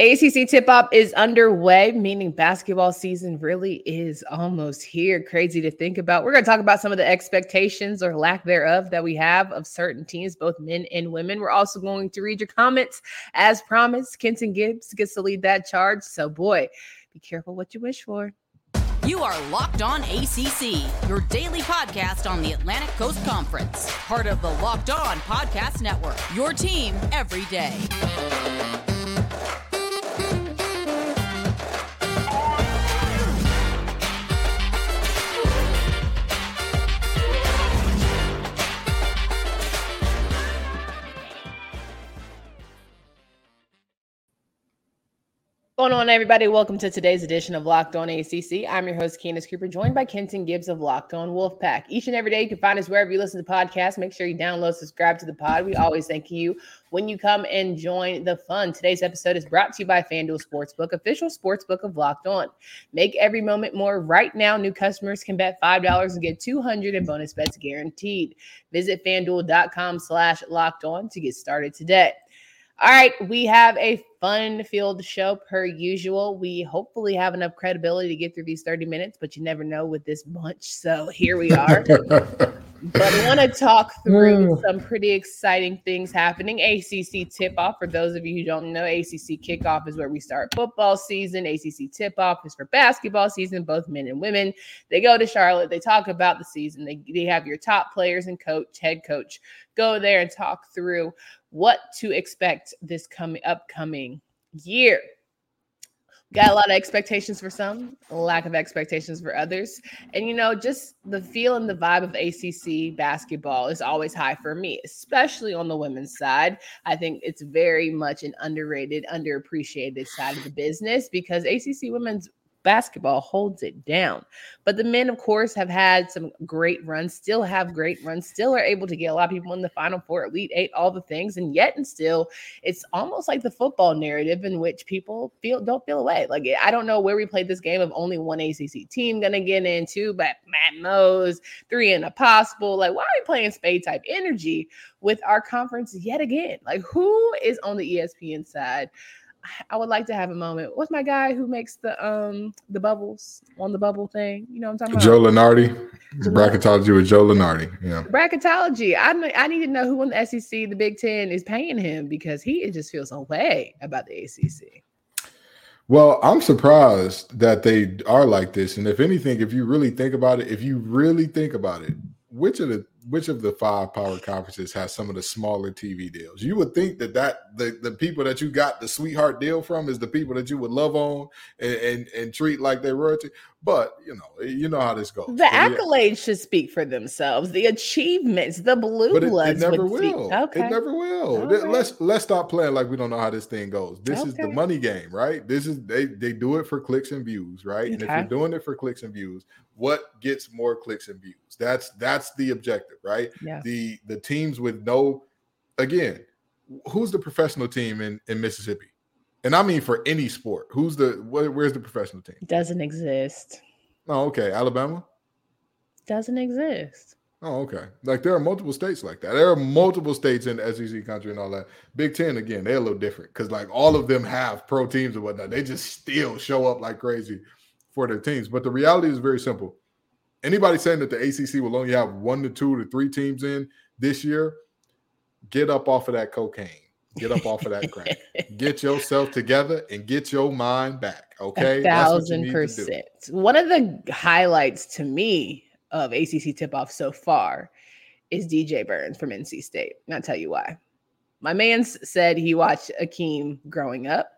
ACC tip off is underway, meaning basketball season really is almost here. Crazy to think about. We're going to talk about some of the expectations or lack thereof that we have of certain teams, both men and women. We're also going to read your comments as promised. Kenton Gibbs gets to lead that charge. So, boy, be careful what you wish for. You are Locked On ACC, your daily podcast on the Atlantic Coast Conference, part of the Locked On Podcast Network, your team every day. Going on, everybody? Welcome to today's edition of Locked On ACC. I'm your host, Candace Cooper, joined by Kenton Gibbs of Locked On Wolfpack. Each and every day, you can find us wherever you listen to podcasts. Make sure you download, subscribe to the pod. We always thank you when you come and join the fun. Today's episode is brought to you by FanDuel Sportsbook, official sportsbook of Locked On. Make every moment more. Right now, new customers can bet $5 and get 200 in bonus bets guaranteed. Visit FanDuel.com slash locked on to get started today. All right, we have a fun field show per usual. We hopefully have enough credibility to get through these 30 minutes, but you never know with this bunch. So here we are. but I want to talk through hmm. some pretty exciting things happening. ACC tip off, for those of you who don't know, ACC kickoff is where we start football season. ACC tip off is for basketball season, both men and women. They go to Charlotte, they talk about the season, they, they have your top players and coach, head coach go there and talk through what to expect this coming upcoming year. Got a lot of expectations for some, lack of expectations for others. And, you know, just the feel and the vibe of ACC basketball is always high for me, especially on the women's side. I think it's very much an underrated, underappreciated side of the business because ACC women's basketball holds it down. But the men, of course, have had some great runs, still have great runs, still are able to get a lot of people in the final four, elite eight, all the things. And yet and still, it's almost like the football narrative in which people feel don't feel away. Like eh, I don't know where we played this game of only one ACC team gonna get into, but Matt Mose, three and a possible. Like, why are we playing spade type energy with our conference yet again? Like, who is on the ESPN side? I would like to have a moment. What's my guy who makes the um the bubbles on the bubble thing? You know what I'm talking about? Joe? Lunardi. Bracketology with Joe Lunardi. Yeah. Bracketology. I I need to know who in the SEC, the Big Ten, is paying him because he just feels some way about the ACC. Well, I'm surprised that they are like this. And if anything, if you really think about it, if you really think about it, which of the which of the five power conferences has some of the smaller TV deals? You would think that that the, the people that you got the sweetheart deal from is the people that you would love on and and, and treat like they're royalty. But you know, you know how this goes. The accolades yeah. should speak for themselves. The achievements, the blue but it, bloods, it never will. Okay. It never will. Right. Let's let's stop playing like we don't know how this thing goes. This okay. is the money game, right? This is they they do it for clicks and views, right? Okay. And if you're doing it for clicks and views, what gets more clicks and views? That's that's the objective, right? Yeah. The the teams with no, again, who's the professional team in in Mississippi? And I mean for any sport. Who's the where, where's the professional team? Doesn't exist. Oh, okay. Alabama? Doesn't exist. Oh, okay. Like there are multiple states like that. There are multiple states in the SEC country and all that. Big Ten again, they're a little different because like all of them have pro teams and whatnot. They just still show up like crazy for their teams. But the reality is very simple. Anybody saying that the ACC will only have one to two to three teams in this year, get up off of that cocaine. Get up off of that crack. Get yourself together and get your mind back. Okay. A thousand percent. One of the highlights to me of ACC tip off so far is DJ Burns from NC State. And I'll tell you why. My man said he watched Akeem growing up.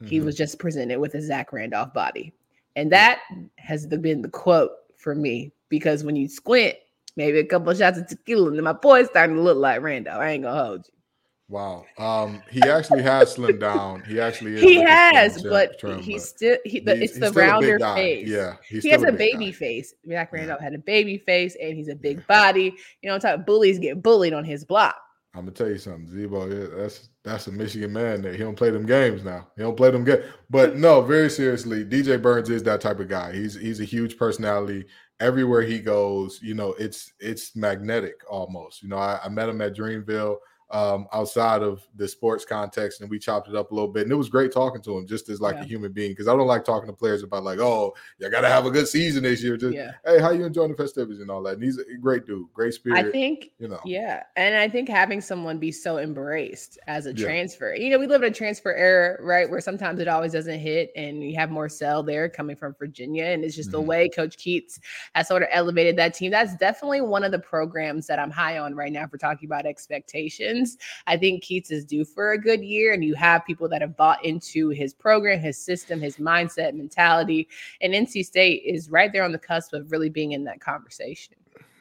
Mm-hmm. He was just presented with a Zach Randolph body. And that has been the quote for me because when you squint, maybe a couple of shots of tequila, and my boy's starting to look like Randolph. I ain't gonna hold you. Wow. Um, he actually has slimmed down. He actually he has, but he's still he, the, he's, it's the rounder face. Yeah, he has a, a baby guy. face. Zach Randolph yeah. had a baby face, and he's a big body. You know, type bullies get bullied on his block. I'm gonna tell you something, Z-Bo. Yeah, that's that's a Michigan man that he don't play them games now. He don't play them games. But no, very seriously, DJ Burns is that type of guy. He's he's a huge personality. Everywhere he goes, you know, it's it's magnetic almost. You know, I, I met him at Dreamville um, outside of the sports context, and we chopped it up a little bit. And it was great talking to him, just as like yeah. a human being, because I don't like talking to players about like, oh, you got to have a good season this year. Just yeah. hey, how you enjoying the festivities and all that? And he's a great dude, great spirit. I think you know, yeah, and I think having someone be so embraced as a yeah. transfer, you know, we live in a transfer era, right, where sometimes it always doesn't hit, and you have Morsell there coming from Virginia, and it's just mm-hmm. the way Coach Keatts has sort of elevated that team. That's definitely one of the programs that I'm high on right now for talking about expectations. I think Keatts is due for a good year, and you have people that have bought into his program, his system, his mindset, mentality. And NC State is right there on the cusp of really being in that conversation.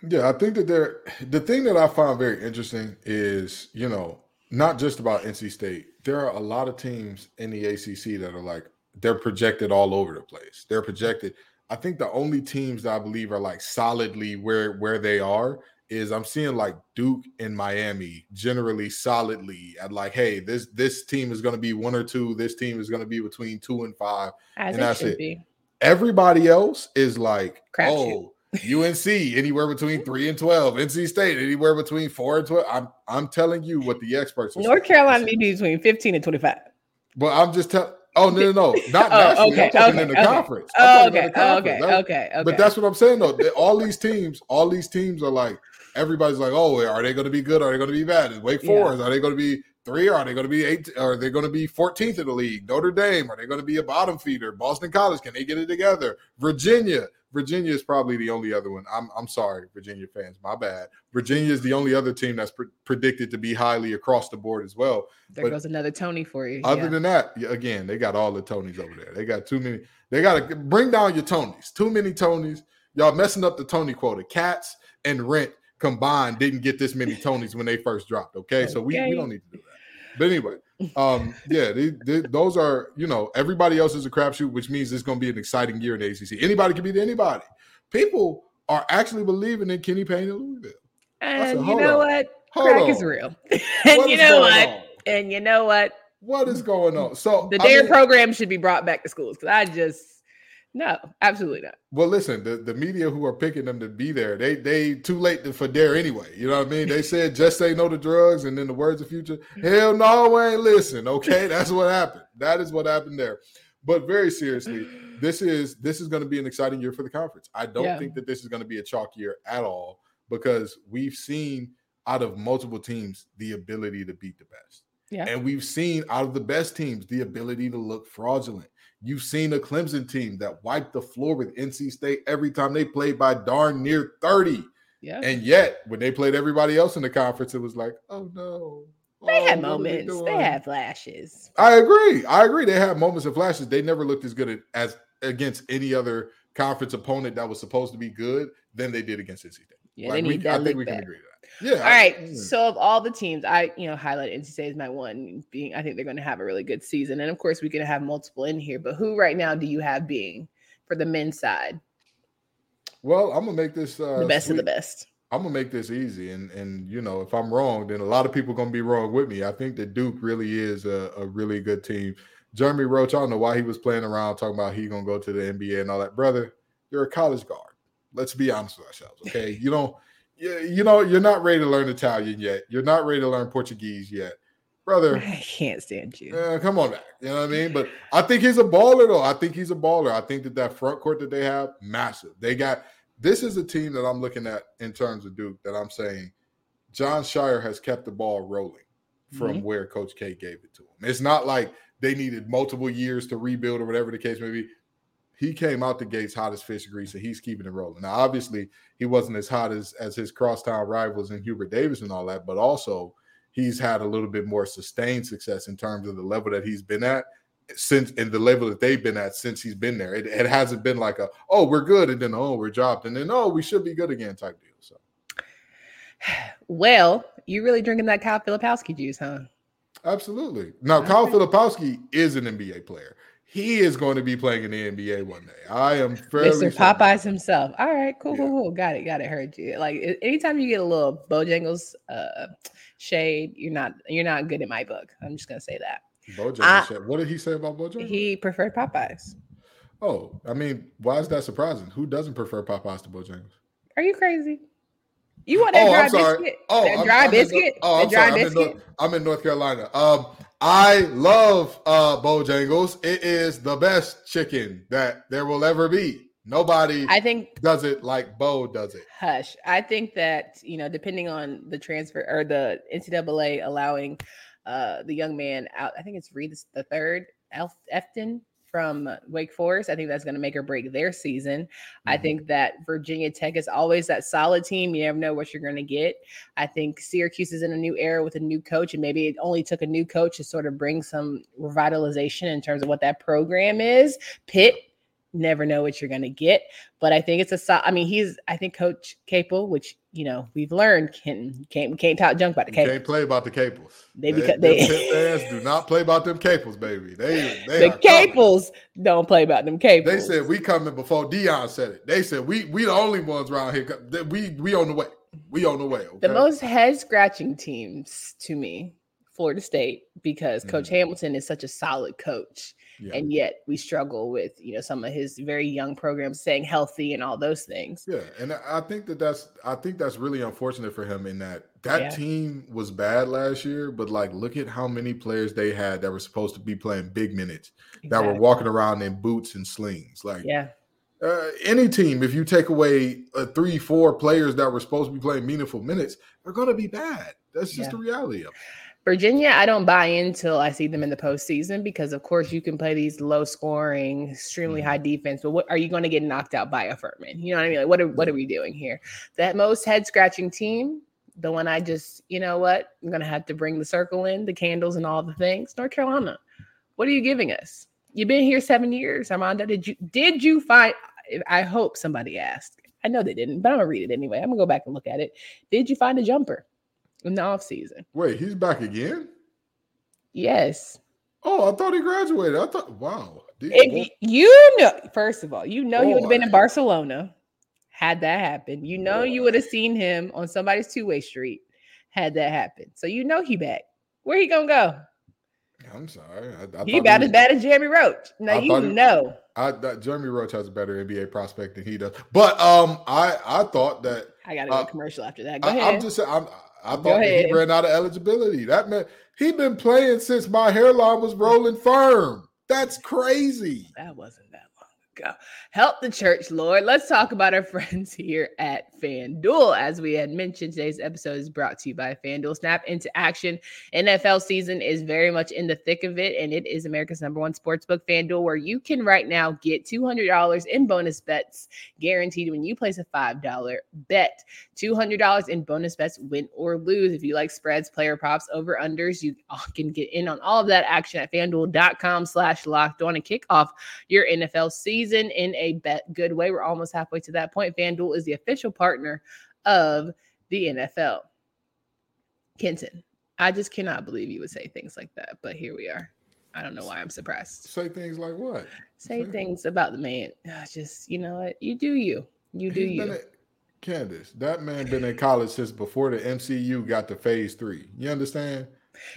Yeah, I think that there. The thing that I find very interesting is, you know, not just about NC State. There are a lot of teams in the ACC that are like they're projected all over the place. They're projected. I think the only teams that I believe are like solidly where where they are is I'm seeing like Duke and Miami generally solidly at like, hey, this this team is going to be one or two. This team is going to be between two and five, As and that's it. Be. Everybody else is like, Crap oh, UNC anywhere between three and twelve. NC State anywhere between four and twelve. I'm I'm telling you what the experts. Are North Carolina may between fifteen and twenty five. But I'm just telling. Oh no, no, no, not oh, okay, I'm okay, in the okay. conference. Oh, okay, conference. okay, okay, okay. But that's what I'm saying though. all these teams, all these teams are like everybody's like, oh, are they going to be good? Are they going to be bad? Is Wake Forest? Yeah. Are they going to be three? Are they going to be eight? Are they going to be 14th in the league? Notre Dame? Are they going to be a bottom feeder? Boston College? Can they get it together? Virginia? Virginia is probably the only other one. I'm I'm sorry, Virginia fans, my bad. Virginia is the only other team that's pre- predicted to be highly across the board as well. There but goes another Tony for you. Other yeah. than that, again, they got all the Tonys over there. They got too many. They got to bring down your Tonys. Too many Tonys. Y'all messing up the Tony quota. Cats and Rent combined didn't get this many Tonys when they first dropped. Okay, okay. so we, we don't need to do that. But anyway, um, yeah, they, they, those are you know everybody else is a crapshoot, which means it's going to be an exciting year in the ACC. Anybody can beat anybody. People are actually believing in Kenny Payne and Louisville. And said, you know on. what? Hold Crack on. is real. and you know what? On? And you know what? What is going on? So the Dare mean, program should be brought back to schools because I just no, absolutely not. Well, listen, the, the media who are picking them to be there, they they too late for dare anyway. You know what I mean? They said just say no to drugs, and then the words of future, mm-hmm. hell no, we ain't listen. Okay, that's what happened. That is what happened there. But very seriously, this is this is going to be an exciting year for the conference. I don't yeah. think that this is going to be a chalk year at all because we've seen out of multiple teams the ability to beat the best. Yeah. And we've seen out of the best teams the ability to look fraudulent. You've seen a Clemson team that wiped the floor with NC State every time they played by darn near 30. Yeah. And yet, when they played everybody else in the conference, it was like, oh no. They oh, had moments. They, they had flashes. I agree. I agree. They had moments and flashes. They never looked as good as against any other conference opponent that was supposed to be good than they did against NC State. Yeah, like, we, that I think we back. can agree to yeah. All right. I, so of all the teams, I you know highlight NC State as my one being. I think they're going to have a really good season, and of course we can have multiple in here. But who right now do you have being for the men's side? Well, I'm gonna make this uh, the best sweet. of the best. I'm gonna make this easy, and and you know if I'm wrong, then a lot of people gonna be wrong with me. I think that Duke really is a, a really good team. Jeremy Roach, I don't know why he was playing around talking about he gonna go to the NBA and all that. Brother, you're a college guard. Let's be honest with ourselves, okay? You don't you know, you're not ready to learn Italian yet. You're not ready to learn Portuguese yet. Brother, I can't stand you. Uh, come on back. You know what I mean? But I think he's a baller, though. I think he's a baller. I think that that front court that they have, massive. They got this is a team that I'm looking at in terms of Duke that I'm saying Jon Scheyer has kept the ball rolling from mm-hmm. where Coach K gave it to him. It's not like they needed multiple years to rebuild or whatever the case may be he came out the gates hot as fish grease, and he's keeping it rolling. Now, obviously, he wasn't as hot as as his crosstown rivals in Hubert Davis and all that, but also he's had a little bit more sustained success in terms of the level that he's been at since and the level that they've been at since he's been there. It, it hasn't been like a oh we're good and then oh we're dropped and then oh we should be good again type deal. So, well, you're really drinking that Kyle Filipowski juice, huh? Absolutely. Now, Kyle Filipowski is an NBA player he is going to be playing in the NBA one day. I am fairly Mr. Popeyes himself. All right, cool, yeah. cool, cool. Got it, got it. Heard you. Like anytime you get a little Bojangles uh, shade, you're not you're not good in my book. I'm just gonna say that. Bojangles shade. What did he say about Bojangles? He preferred Popeyes. Oh, I mean, why is that surprising? Who doesn't prefer Popeyes to Bojangles? Are you crazy? You want that Oh, dry biscuit? Oh, that I'm- dry I'm in North- oh, I'm sorry. I'm in. North, I'm in North Carolina. Um, I love uh Bojangles. It is the best chicken that there will ever be. Nobody I think does it like Bo does it. hush. I think that you know, depending on the transfer or the NCAA allowing uh the young man out, I think it's Reid the third, Elf Efton from Wake Forest. I think that's going to make or break their season. I Mhm. think that Virginia Tech is always that solid team. You never know what you're going to get. I think Syracuse is in a new era with a new coach, and maybe it only took a new coach to sort of bring some revitalization in terms of what that program is. Pitt, never know what you're going to get, but I think it's a. so- I mean, he's. I think Coach Capel, which you know we've learned can can't can't talk junk about the You Capel. can't play about the capels. They They, beca- they- do not play about them capels, baby. They they The are coming. Capels don't play about them Capels. They said we coming before Deion said it. They said we we the only ones around here. We we on the way. We on the way. Okay? The most head scratching teams to me, Florida State, because Coach Mhm. Hamilton is such a solid coach. Yeah. And yet we struggle with, you know, some of his very young programs staying healthy and all those things. Yeah, and I think that that's I think that's really unfortunate for him in that that Yeah. team was bad last year, but like look at how many players they had that were supposed to be playing big minutes that were walking around in boots and slings. Like Yeah. uh, any team, if you take away uh, three, four players that were supposed to be playing meaningful minutes, they're going to be bad. That's just Yeah. the reality of it. Virginia, I don't buy until I see them in the postseason because, of course, you can play these low scoring, extremely Mhm. high defense, but what are you going to get knocked out by a Furman? You know what I mean? Like, what are what are we doing here? That most head scratching team, the one I just, you know what, I'm going to have to bring the circle in, the candles, and all the things. North Carolina, what are you giving us? You've been here seven years, Armando. Did you did you find? I hope somebody asked. I know they didn't, but I'm gonna read it anyway. I'm gonna go back and look at it. Did you find a jumper in the off season? Wait, he's back again? Yes. Oh, I thought he graduated. I thought, wow. If you know, first of all, you know he would have been in Barcelona had that happened. You know you would have seen him on somebody's two way street had that happened. So you know he back. Where he gonna go? I'm sorry. I, I He about he- as bad as Jeremy Roach. Now you he- know. I that Jeremy Roach has a better NBA prospect than he does. But um, I I thought that I gotta go Uh, commercial after that. Go I, ahead. I'm just I'm I Go thought that he ran out of eligibility. That man he been playing since my hairline was rolling firm. That's crazy. that wasn't that ago. Help the church, Lord. Let's talk about our friends here at FanDuel. As we had mentioned, today's episode is brought to you by FanDuel. Snap into action. NFL season is very much in the thick of it, and it is America's number one sportsbook, FanDuel, where you can right now get $200 in bonus bets guaranteed when you place a $5 bet. $200 in bonus bets, win or lose. If you like spreads, player props, over unders, you can get in on all of that action at fanduel.com slash locked on and kick off your NFL season in a bet good way. We're almost halfway to that point. FanDuel is the official partner of the NFL. Kenton, I just cannot believe you would say things like that, but here we are. I don't know why I'm surprised. Say things like what? Say Okay. things about the man. Just, you know what? You do you. You do He's you. at- Candace, that man been in college since before the MCU got to phase three. You understand?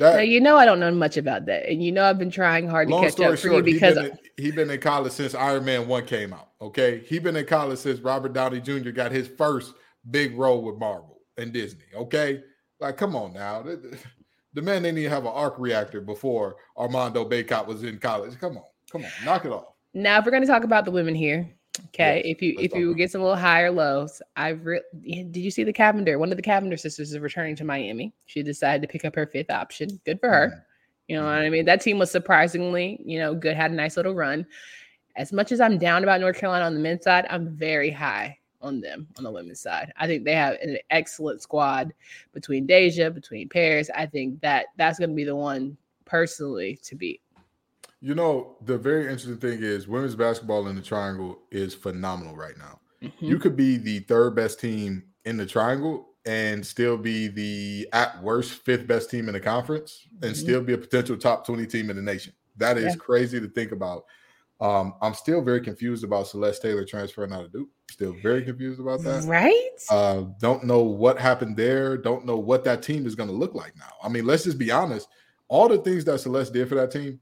Now, you know I don't know much about that, and you know I've been trying hard to catch up for you short, he's been, in, he been in college since Iron Man One came out. Okay, he been in college since Robert Downey Jr. got his first big role with Marvel and Disney. Okay, like come on now, the man didn't even have an arc reactor before Armando Bacot was in college. Come on, come on, knock it off. now if we're going to talk about the women here, okay, Yes, if you if you get some little higher lows, I've re- did you see the Cavinder? One of the Cavinder sisters is returning to Miami. She decided to pick up her fifth option. Good for her. Mhm. You know what Mhm. I mean? That team was surprisingly, you know, good. Had a nice little run. As much as I'm down about North Carolina on the men's side, I'm very high on them on the women's side. I think they have an excellent squad between Deja, between Paris. I think that that's going to be the one personally to beat. You know, the very interesting thing is women's basketball in the triangle is phenomenal right now. Mhm. You could be the third best team in the triangle and still be the at worst fifth best team in the conference and Mhm. still be a potential top 20 team in the nation. That is Yeah. crazy to think about. Um, I'm still very confused about Celeste Taylor transferring out of Duke. Still very confused about that. Right? Uh, don't know what happened there. Don't know what that team is going to look like now. I mean, let's just be honest. All the things that Celeste did for that team,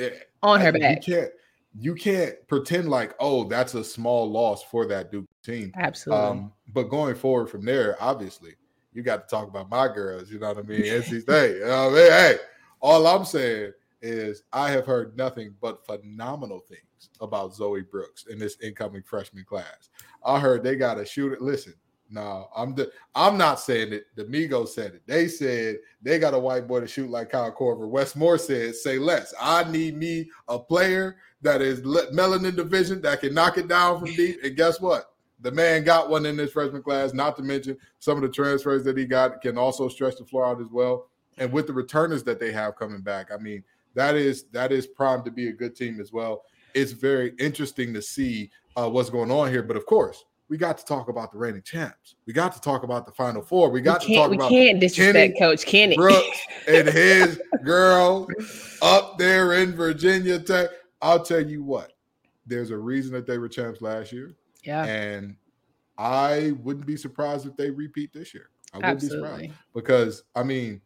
on her I- back. You can't. you can't pretend like, oh, that's a small loss for that Duke team. Absolutely. Um, but going forward from there, obviously, you got to talk about my girls. You know what I mean? NC State. You know I mean? Hey, all I'm saying is I have heard nothing but phenomenal things about Zoe Brooks in this incoming freshman class. I heard they got a shooter. Listen, no, I'm the, I'm not saying it. The Migos said it. They said they got a white boy to shoot like Kyle Korver. Wes Moore said, "Say less. I need me a player that is melanin division that can knock it down from deep." And guess what? The man got one in this freshman class. Not to mention some of the transfers that he got can also stretch the floor out as well. And with the returners that they have coming back, I mean, that is that is primed to be a good team as well. It's very interesting to see uh, what's going on here. But of course, we got to talk about the reigning champs. We got to talk about the Final Four. We got we to talk about. We can't disrespect Kenny Coach Kenny Brooks and his girl up there in Virginia Tech. I'll tell you what. There's a reason that they were champs last year. Yeah, and I wouldn't be surprised if they repeat this year. I wouldn't Absolutely. be surprised because I mean,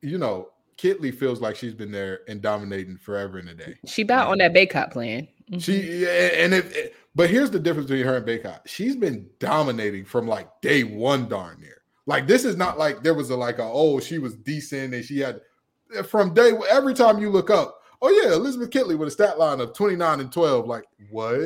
you know, Kitley feels like she's been there and dominating forever in a day. She about on that Bacot plan. Mm-hmm. She and if but here's the difference between her and Bacot. She's been dominating from like day one, darn near. Like this is not like there was a like a oh she was decent and she had from day every time you look up. Oh yeah, Elizabeth Kitley with a stat line of 29 and 12. Like what?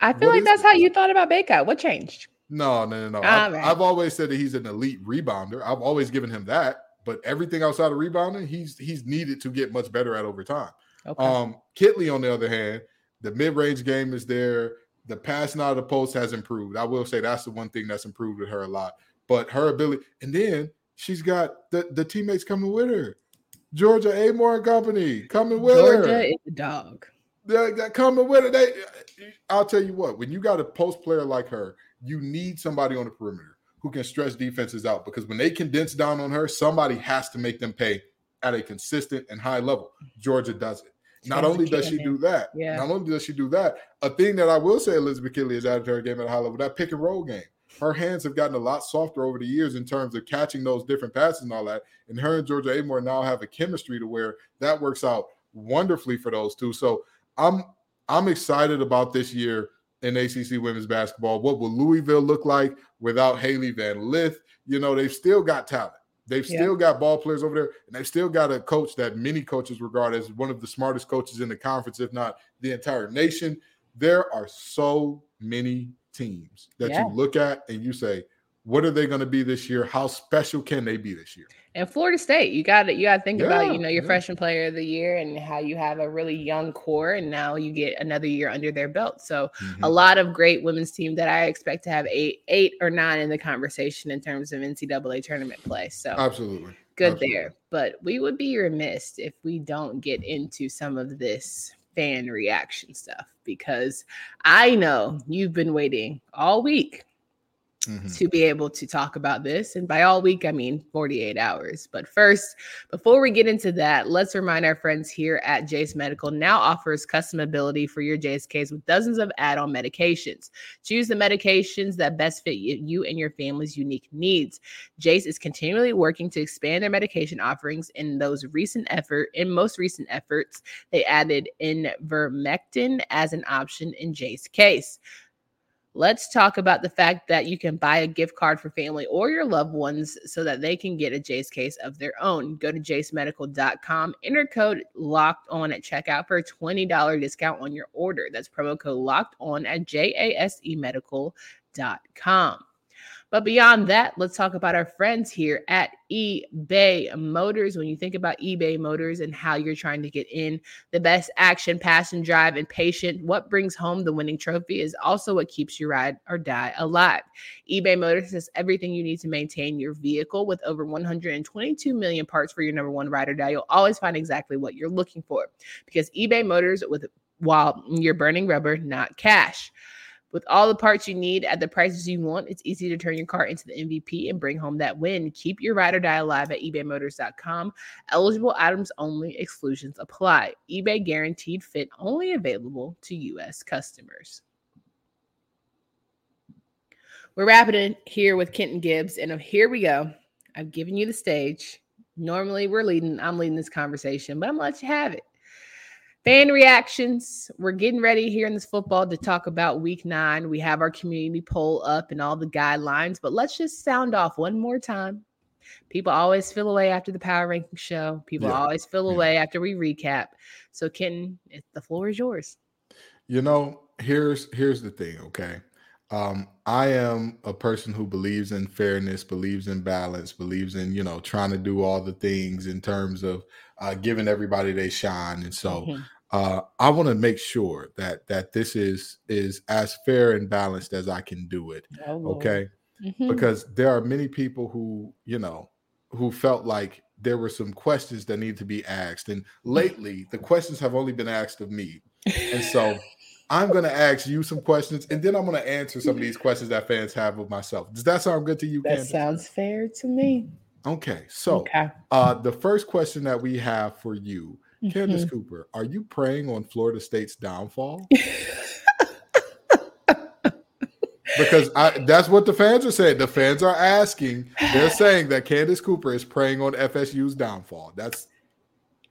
I feel what like that's how you thought about Bacot. What changed? No, no, no, no. I've, I've always said that he's an elite rebounder. I've always given him that but everything outside of rebounding, he's he's needed to get much better at over time. Okay. Um, Kitley, on the other hand, the mid-range game is there. The passing out of the post has improved. I will say that's the one thing that's improved with her a lot. But her ability, and then she's got the, the teammates coming with her. Georgia Amoore and company coming with Georgia her. Georgia is a dog. They're, they're coming with it. They, I'll tell you what, when you got a post player like her, you need somebody on the perimeter who can stretch defenses out because when they condense down on her, somebody has to make them pay at a consistent and high level. Georgia does it. Not only does she do that, yeah. not only does she do that, a thing that I will say Elizabeth Kitley has added to her game at a high level, that pick and roll game. Her hands have gotten a lot softer over the years in terms of catching those different passes and all that. And her and Georgia Amoore now have a chemistry to where that works out wonderfully for those two. So I'm I'm excited about this year in ACC women's basketball. What will Louisville look like without Hailey Van Lith? You know, they've still got talent. They've yeah. still got ball players over there, and they've still got a coach that many coaches regard as one of the smartest coaches in the conference, if not the entire nation. There are so many teams that yeah. you look at and you say, what are they going to be this year? How special can they be this year? And Florida State, you got to you got to think yeah, about you know your yeah. freshman player of the year and how you have a really young core, and now you get another year under their belt. So mm-hmm. a lot of great women's team that I expect to have eight eight or nine in the conversation in terms of NCAA tournament play. So absolutely good absolutely. there. But we would be remiss if we don't get into some of this fan reaction stuff because I know you've been waiting all week Mm-hmm. to be able to talk about this. And by all week, I mean 48 hours. But first, before we get into that, let's remind our friends here at Jase Medical now offers customability for your case with dozens of add on medications. Choose the medications that best fit you and your family's unique needs. Jase is continually working to expand their medication offerings in those recent effort, in most recent efforts, they added ivermectin as an option in Jase case. Let's talk about the fact that you can buy a gift card for family or your loved ones so that they can get a Jase case of their own. Go to jasemedical.com, enter code locked on at checkout for a $20 discount on your order. That's promo code locked on at jasemedical.com. But beyond that, let's talk about our friends here at eBay Motors. When you think about eBay Motors and how you're trying to get in the best action, passion, drive, and patient, what brings home the winning trophy is also what keeps you ride or die alive. eBay Motors has everything you need to maintain your vehicle with over 122 million parts for your number one ride or die. You'll always find exactly what you're looking for because eBay Motors with while you're burning rubber, not cash. With all the parts you need at the prices you want, it's easy to turn your car into the MVP and bring home that win. Keep your ride or die alive at ebaymotors.com. Eligible items only, exclusions apply. eBay guaranteed fit only available to U.S. customers. We're wrapping it here with Kenton Gibbs, and here we go. I've given you the stage. Normally, we're leading, I'm leading this conversation, but I'm gonna let you have it. Fan reactions. We're getting ready here in this football to talk about week nine. We have our community poll up and all the guidelines, but let's just sound off one more time. People always feel away after the power ranking show. People Yeah. always feel Yeah. away after we recap. So, Kenton, the floor is yours. You know, here's here's the thing, okay? Um, I am a person who believes in fairness, believes in balance, believes in, you know, trying to do all the things in terms of uh, giving everybody they shine. And so Mhm. Uh, I want to make sure that that this is is as fair and balanced as I can do it. Oh, Lord. Okay. Mhm. because there are many people who you know who felt like there were some questions that need to be asked and lately the questions have only been asked of me and so i'm going to ask you some questions and then i'm going to answer some of these questions that fans have of myself does that sound good to you that Candace? sounds fair to me. okay so okay. uh the first question that we have for you candace Mhm. cooper are you praying on florida state's downfall because I, that's what the fans are saying. The fans are asking. They're saying that Candace Cooper is preying on FSU's downfall. That's.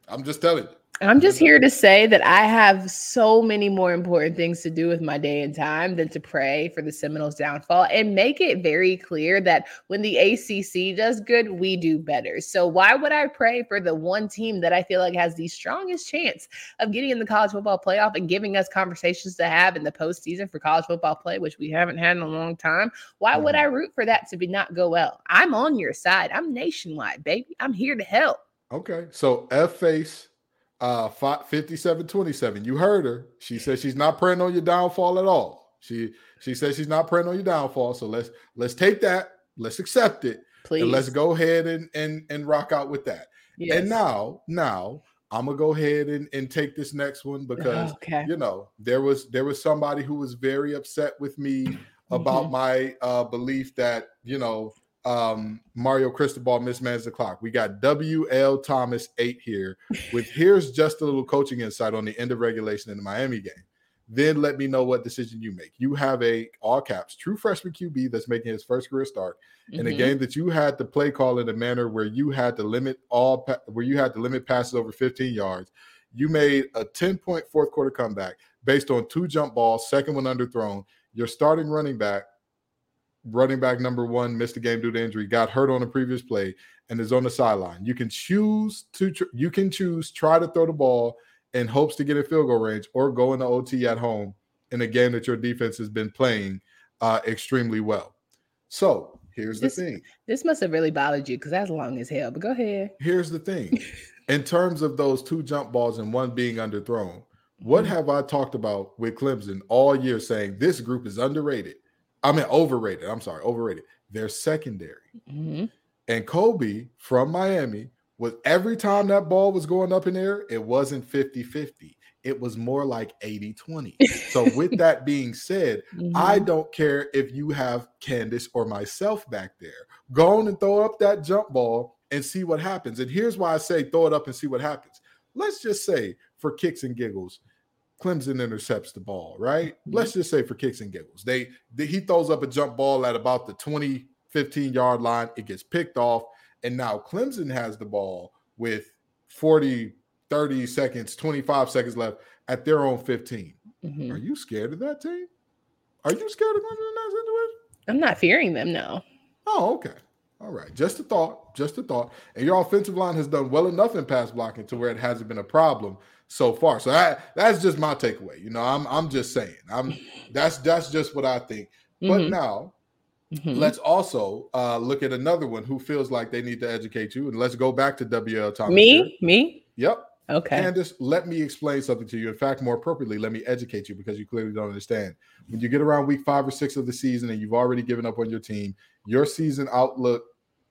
I'm just telling you. I'm just here to say that I have so many more important things to do with my day and time than to pray for the Seminoles' downfall and make it very clear that when the ACC does good, we do better. So, why would I pray for the one team that I feel like has the strongest chance of getting in the college football playoff and giving us conversations to have in the postseason for college football play, which we haven't had in a long time? Why would Mhm. I root for that to be not go well? I'm on your side. I'm nationwide, baby. I'm here to help. Okay, so F face, uh, fifty-seven twenty-seven. You heard her. She said she's not praying on your downfall at all. She she says she's not praying on your downfall. So let's let's take that. Let's accept it, Please. and let's go ahead and and and rock out with that. Yes. And now now I'm gonna go ahead and and take this next one because okay. you know there was there was somebody who was very upset with me about my uh belief that you know um mario cristobal mismanaged the clock. We got wl thomas 8 here with here's just a little coaching insight on the end of regulation in the miami game. Then let me know what decision you make. You have a all caps true freshman qb that's making his first career start in a Mhm. game that you had to play call in a manner where you had to limit all pa- where you had to limit passes over 15 yards. You made a 10 point fourth quarter comeback based on two jump balls second one underthrown. Your starting running back running back number one missed the game due to injury got hurt on a previous play and is on the sideline you can choose to tr- you can choose try to throw the ball in hopes to get a field goal range or go into ot at home in a game that your defense has been playing uh, extremely well so here's the thing This must have really bothered you because that's long as hell. But go ahead. here's the thing in terms of those two jump balls and one being underthrown what Mhm. have i talked about with clemson all year saying this group is underrated i mean overrated i'm sorry overrated they're secondary Mhm. and kobe from miami was every time that ball was going up in there it wasn't 50-50 it was more like 80-20 so with that being said I Mhm. don't care if you have Candace or myself back there. Go on and throw up that jump ball and see what happens. And here's why I say throw it up and see what happens. Let's just say for kicks and giggles, Clemson intercepts the ball, right? Mhm. Let's just say for kicks and giggles. They, they he throws up a jump ball at about the 20, 15 yard line. It gets picked off. And now Clemson has the ball with 40, 30 seconds, 25 seconds left at their own 15. Mhm. Are you scared of that team? Are you scared of Clemson in that situation? I'm not fearing them. No. Oh, okay. All right. Just a thought. Just a thought. And your offensive line has done well enough in pass blocking to where it hasn't been a problem so far. So that that's just my takeaway. You know, I'm I'm just saying. I'm that's that's just what I think. But Mhm. now Mhm. let's also uh, look at another one who feels like they need to educate you. And let's go back to WL Thomas. here. me, me. Yep. Okay. Candace, let me explain something to you. In fact, more appropriately, let me educate you because you clearly don't understand. When you get around week five or six of the season and you've already given up on your team, your season outlook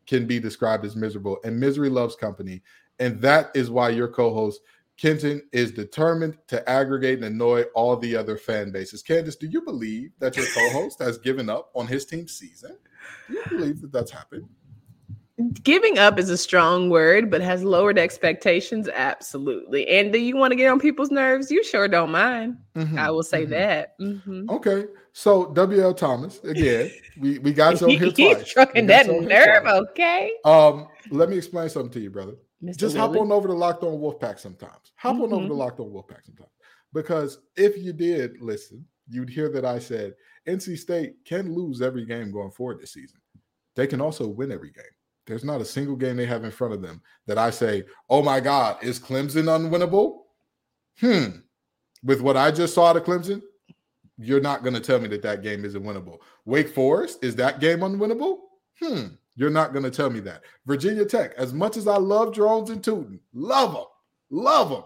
can be described as miserable, and misery loves company. And that is why your co host, Kenton, is determined to aggregate and annoy all the other fan bases. Candace, do you believe that your co host has given up on his team's season? Do you believe that that's happened? Giving up is a strong word, but has lowered expectations. Absolutely. And do you want to get on people's nerves? You sure don't mind. Mhm, I will say mhm. that. Mhm. Okay, so WL Thomas again. We we got you here he's twice. trucking that you on here nerve. Okay. Um, let me explain something to you, brother. Mr. Just Willie. hop on over to Locked On Wolfpack sometimes. Hop mm-hmm. on over to mm-hmm. Locked On Wolfpack sometimes. Because if you did listen, you'd hear that I said NC State can lose every game going forward this season. They can also win every game. There's not a single game they have in front of them that I say, oh my God, is Clemson unwinnable? Hmm. With what I just saw out of Clemson, you're not going to tell me that that game isn't winnable. Wake Forest, is that game unwinnable? Hmm. You're not going to tell me that. Virginia Tech, as much as I love Drones and Tootin, love them, love them.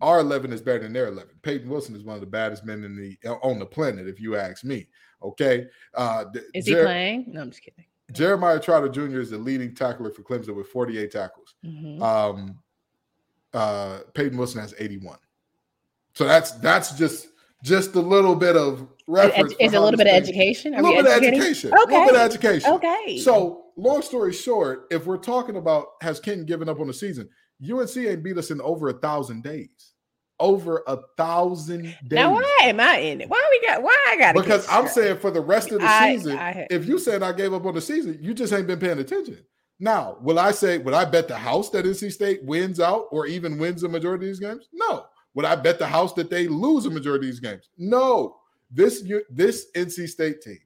Our 11 is better than their 11. Peyton Wilson is one of the baddest men in the on the planet, if you ask me. Okay. Uh, is Jer- he playing? No, I'm just kidding. Jeremiah Trotter Jr. is the leading tackler for Clemson with 48 tackles. Mm-hmm. Um, uh, Peyton Wilson has 81. So that's that's just just a little bit of reference. Is a little bit of education? a little bit of education. Okay. A little bit of education. Okay. So, long story short, if we're talking about has Kenton given up on the season, UNC ain't beat us in over a thousand days. Over a thousand days. Now, why am I in it? Why we got? Why I got? It? Because I'm saying for the rest of the I, season, I, if you said I gave up on the season, you just ain't been paying attention. Now, will I say? Would I bet the house that NC State wins out or even wins the majority of these games? No. Would I bet the house that they lose a majority of these games? No. This this NC State team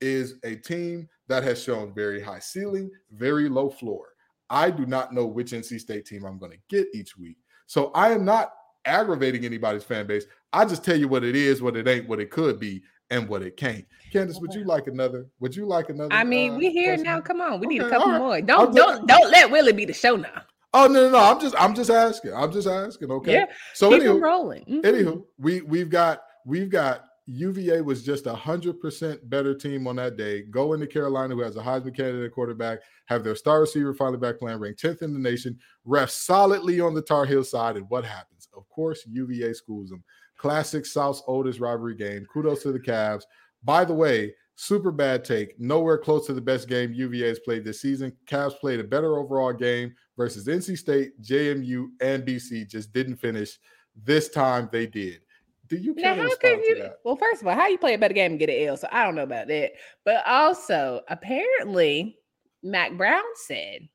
is a team that has shown very high ceiling, very low floor. I do not know which NC State team I'm going to get each week. So I am not aggravating anybody's fan base. I just tell you what it is, what it ain't, what it could be, and what it can't. Candace, would you like another? Would you like another? I mean, uh, we here question? now. Come on, we okay, need a couple right. more. Don't don't don't let Willie be the show now. Oh no, no, no! I'm just, I'm just asking. I'm just asking. Okay. Yeah. So keep anywho, rolling. Mm-hmm. Anywho, we we've got we've got UVA was just a hundred percent better team on that day. Go into Carolina, who has a Heisman candidate quarterback, have their star receiver finally back playing, ranked tenth in the nation, ref solidly on the Tar Heel side, and what happens? Of course, UVA schools them. Classic South's oldest rivalry game. Kudos to the Cavs. By the way, Super bad take. Nowhere close to the best game UVA has played this season. Cavs played a better overall game versus NC State, JMU, and BC. Just didn't finish. This time they did. Do you now, how could you? Well, first of all, how you play a better game and get an L? So I don't know about that. But also, apparently, Mack Brown said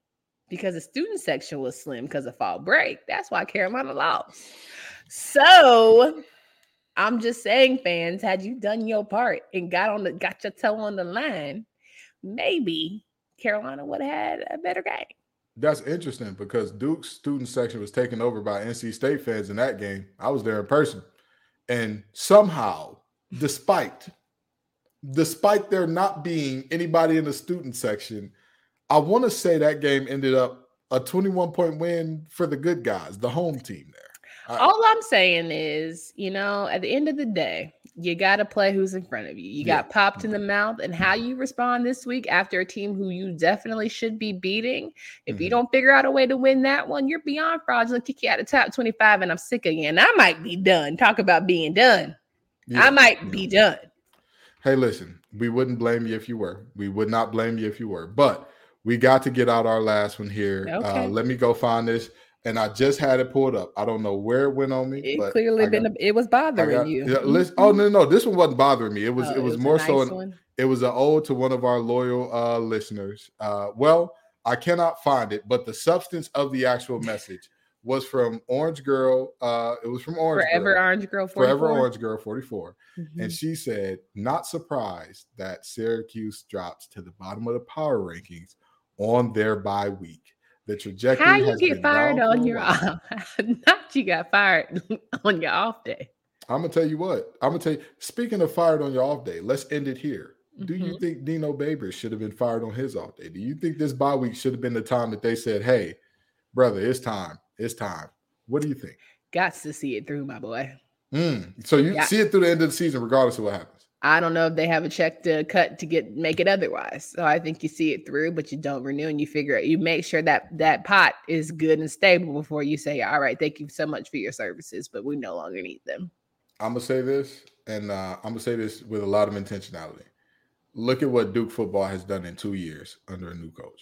because the student section was slim because of fall break. That's why Carolina lost. So I'm just saying, fans, had you done your part and got on the got your toe on the line, maybe Carolina would have had a better game. That's interesting because Duke's student section was taken over by NC State fans in that game. I was there in person. And somehow, despite despite there not being anybody in the student section, I want to say that game ended up a 21 point win for the good guys, the home team there. All I'm saying is, you know, at the end of the day, you got to play who's in front of you. You yeah. got popped in the mouth, and how you respond this week after a team who you definitely should be beating. If mm-hmm. you don't figure out a way to win that one, you're beyond fraudulent. Kick you out of top 25, and I'm sick again. I might be done. Talk about being done. Yeah. I might yeah. be done. Hey, listen, we wouldn't blame you if you were. We would not blame you if you were. But we got to get out our last one here. Uh, okay. Uh, let me go find this and I just had it pulled up. I don't know where it went on me. It clearly got, been it was bothering got, you. Yeah, listen, oh no, no, this one wasn't bothering me. It was oh, it, was it was more nice so an, it was an ode to one of our loyal uh listeners. Uh well, I cannot find it, but the substance of the actual message was from Orange Girl. Uh it was from Orange Forever Girl, Orange Girl 44. Forever Orange Girl 44. Mm-hmm. And she said, not surprised that Syracuse drops to the bottom of the power rankings on their bye week. The trajectory. How you get fired on your off? Not you got fired on your off day. I'm gonna tell you what. I'm gonna tell you. Speaking of fired on your off day, let's end it here. Mm-hmm. Do you mm-hmm. think Dino Babers should have been fired on his off day? Do you think this bye week should have been the time that they said, "Hey, brother, it's time. It's time." What do you think? Got to see it through, my boy. Mm. So you yeah. see it through the end of the season, regardless of what happens. I don't know if they have a check to cut to get make it otherwise. So I think you see it through, but you don't renew and you figure out you make sure that that pot is good and stable before you say, "All right, thank you so much for your services, but we no longer need them." I'm gonna say this, and uh, I'm gonna say this with a lot of intentionality. Look at what Duke football has done in two years under a new coach.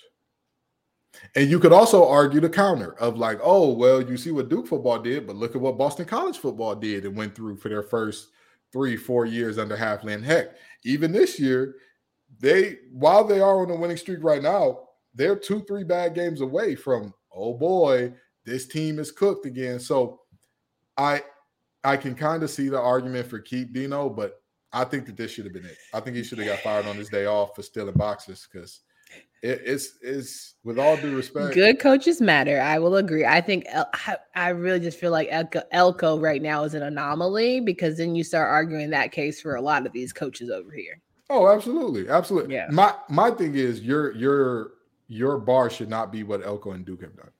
And you could also argue the counter of like, oh, well, you see what Duke football did, but look at what Boston College football did and went through for their first three, four years under Hafley. Heck, even this year, they while they are on a winning streak right now, they're two, three bad games away from oh boy, this team is cooked again. So I I can kind of see the argument for keep Dino, but I think that this should have been it. I think he should have got fired on his day off for stealing boxes because it, it's it's with all due respect. Good coaches matter. I will agree. I think El, I, I really just feel like Elko, Elko right now is an anomaly because then you start arguing that case for a lot of these coaches over here. Oh, absolutely, absolutely. Yeah. My my thing is your your your bar should not be what Elko and Duke have done.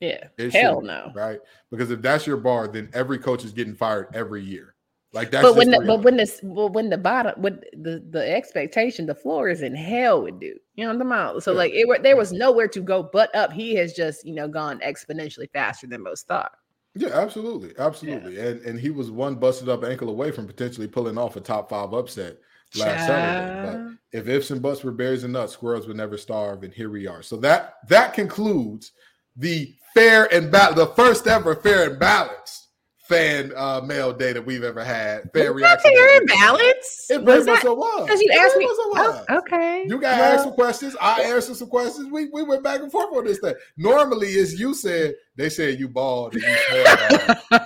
Yeah. It Hell no. right? Because if that's your bar, then every coach is getting fired every year. Like that's But when the, the but when this well, when the bottom when the the expectation the floor is in hell with Duke, you know what I'm about. So Yeah. like it were- there was nowhere to go but up. He has just you know gone exponentially faster than most thought. Yeah, absolutely, absolutely. And and he was one busted up ankle away from potentially pulling off a top five upset last Saturday. But if ifs and buts were berries and nuts, squirrels would never starve. And here we are. So that that concludes the fair and ba- the first ever fair and balanced fan uh mail day that we've ever had. Fan Was reaction. that that fair and ever balance? It Was very much that so was. because you asked me? Oh, okay. You got to Well, ask some questions. I answered some questions. We we went back and forth on this thing. Normally, as you said, they said you bald and you.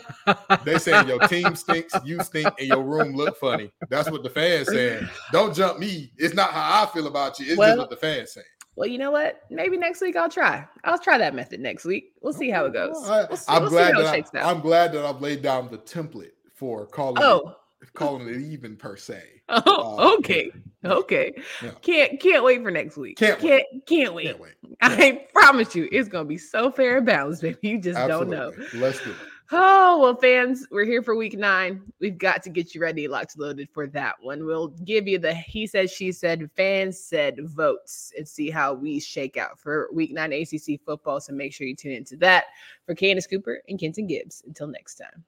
They saying your team stinks, you stink, and your room look funny. That's what the fans saying. Don't jump me. It's not how I feel about you. It's Well- just what the fans saying. Well, you know what? Maybe next week I'll try. I'll try that method next week. We'll see how it goes. We'll see, am we'll glad that I, am glad that I've laid down the template for calling Oh, it, calling it even per se. oh, Uh, okay, yeah. okay. Yeah. Can't can't wait for next week. Can't can't wait. can't wait. Can't wait. I promise you, it's gonna be so fair and balanced, baby. You just don't know. Let's do it. Oh well, fans, we're here for week nine. We've got to get you ready, locked loaded for that one. We'll give you the he said, she said, fans said votes and see how we shake out for week nine ACC football. So make sure you tune into that for Candace Cooper and Kenton Gibbs. Until next time.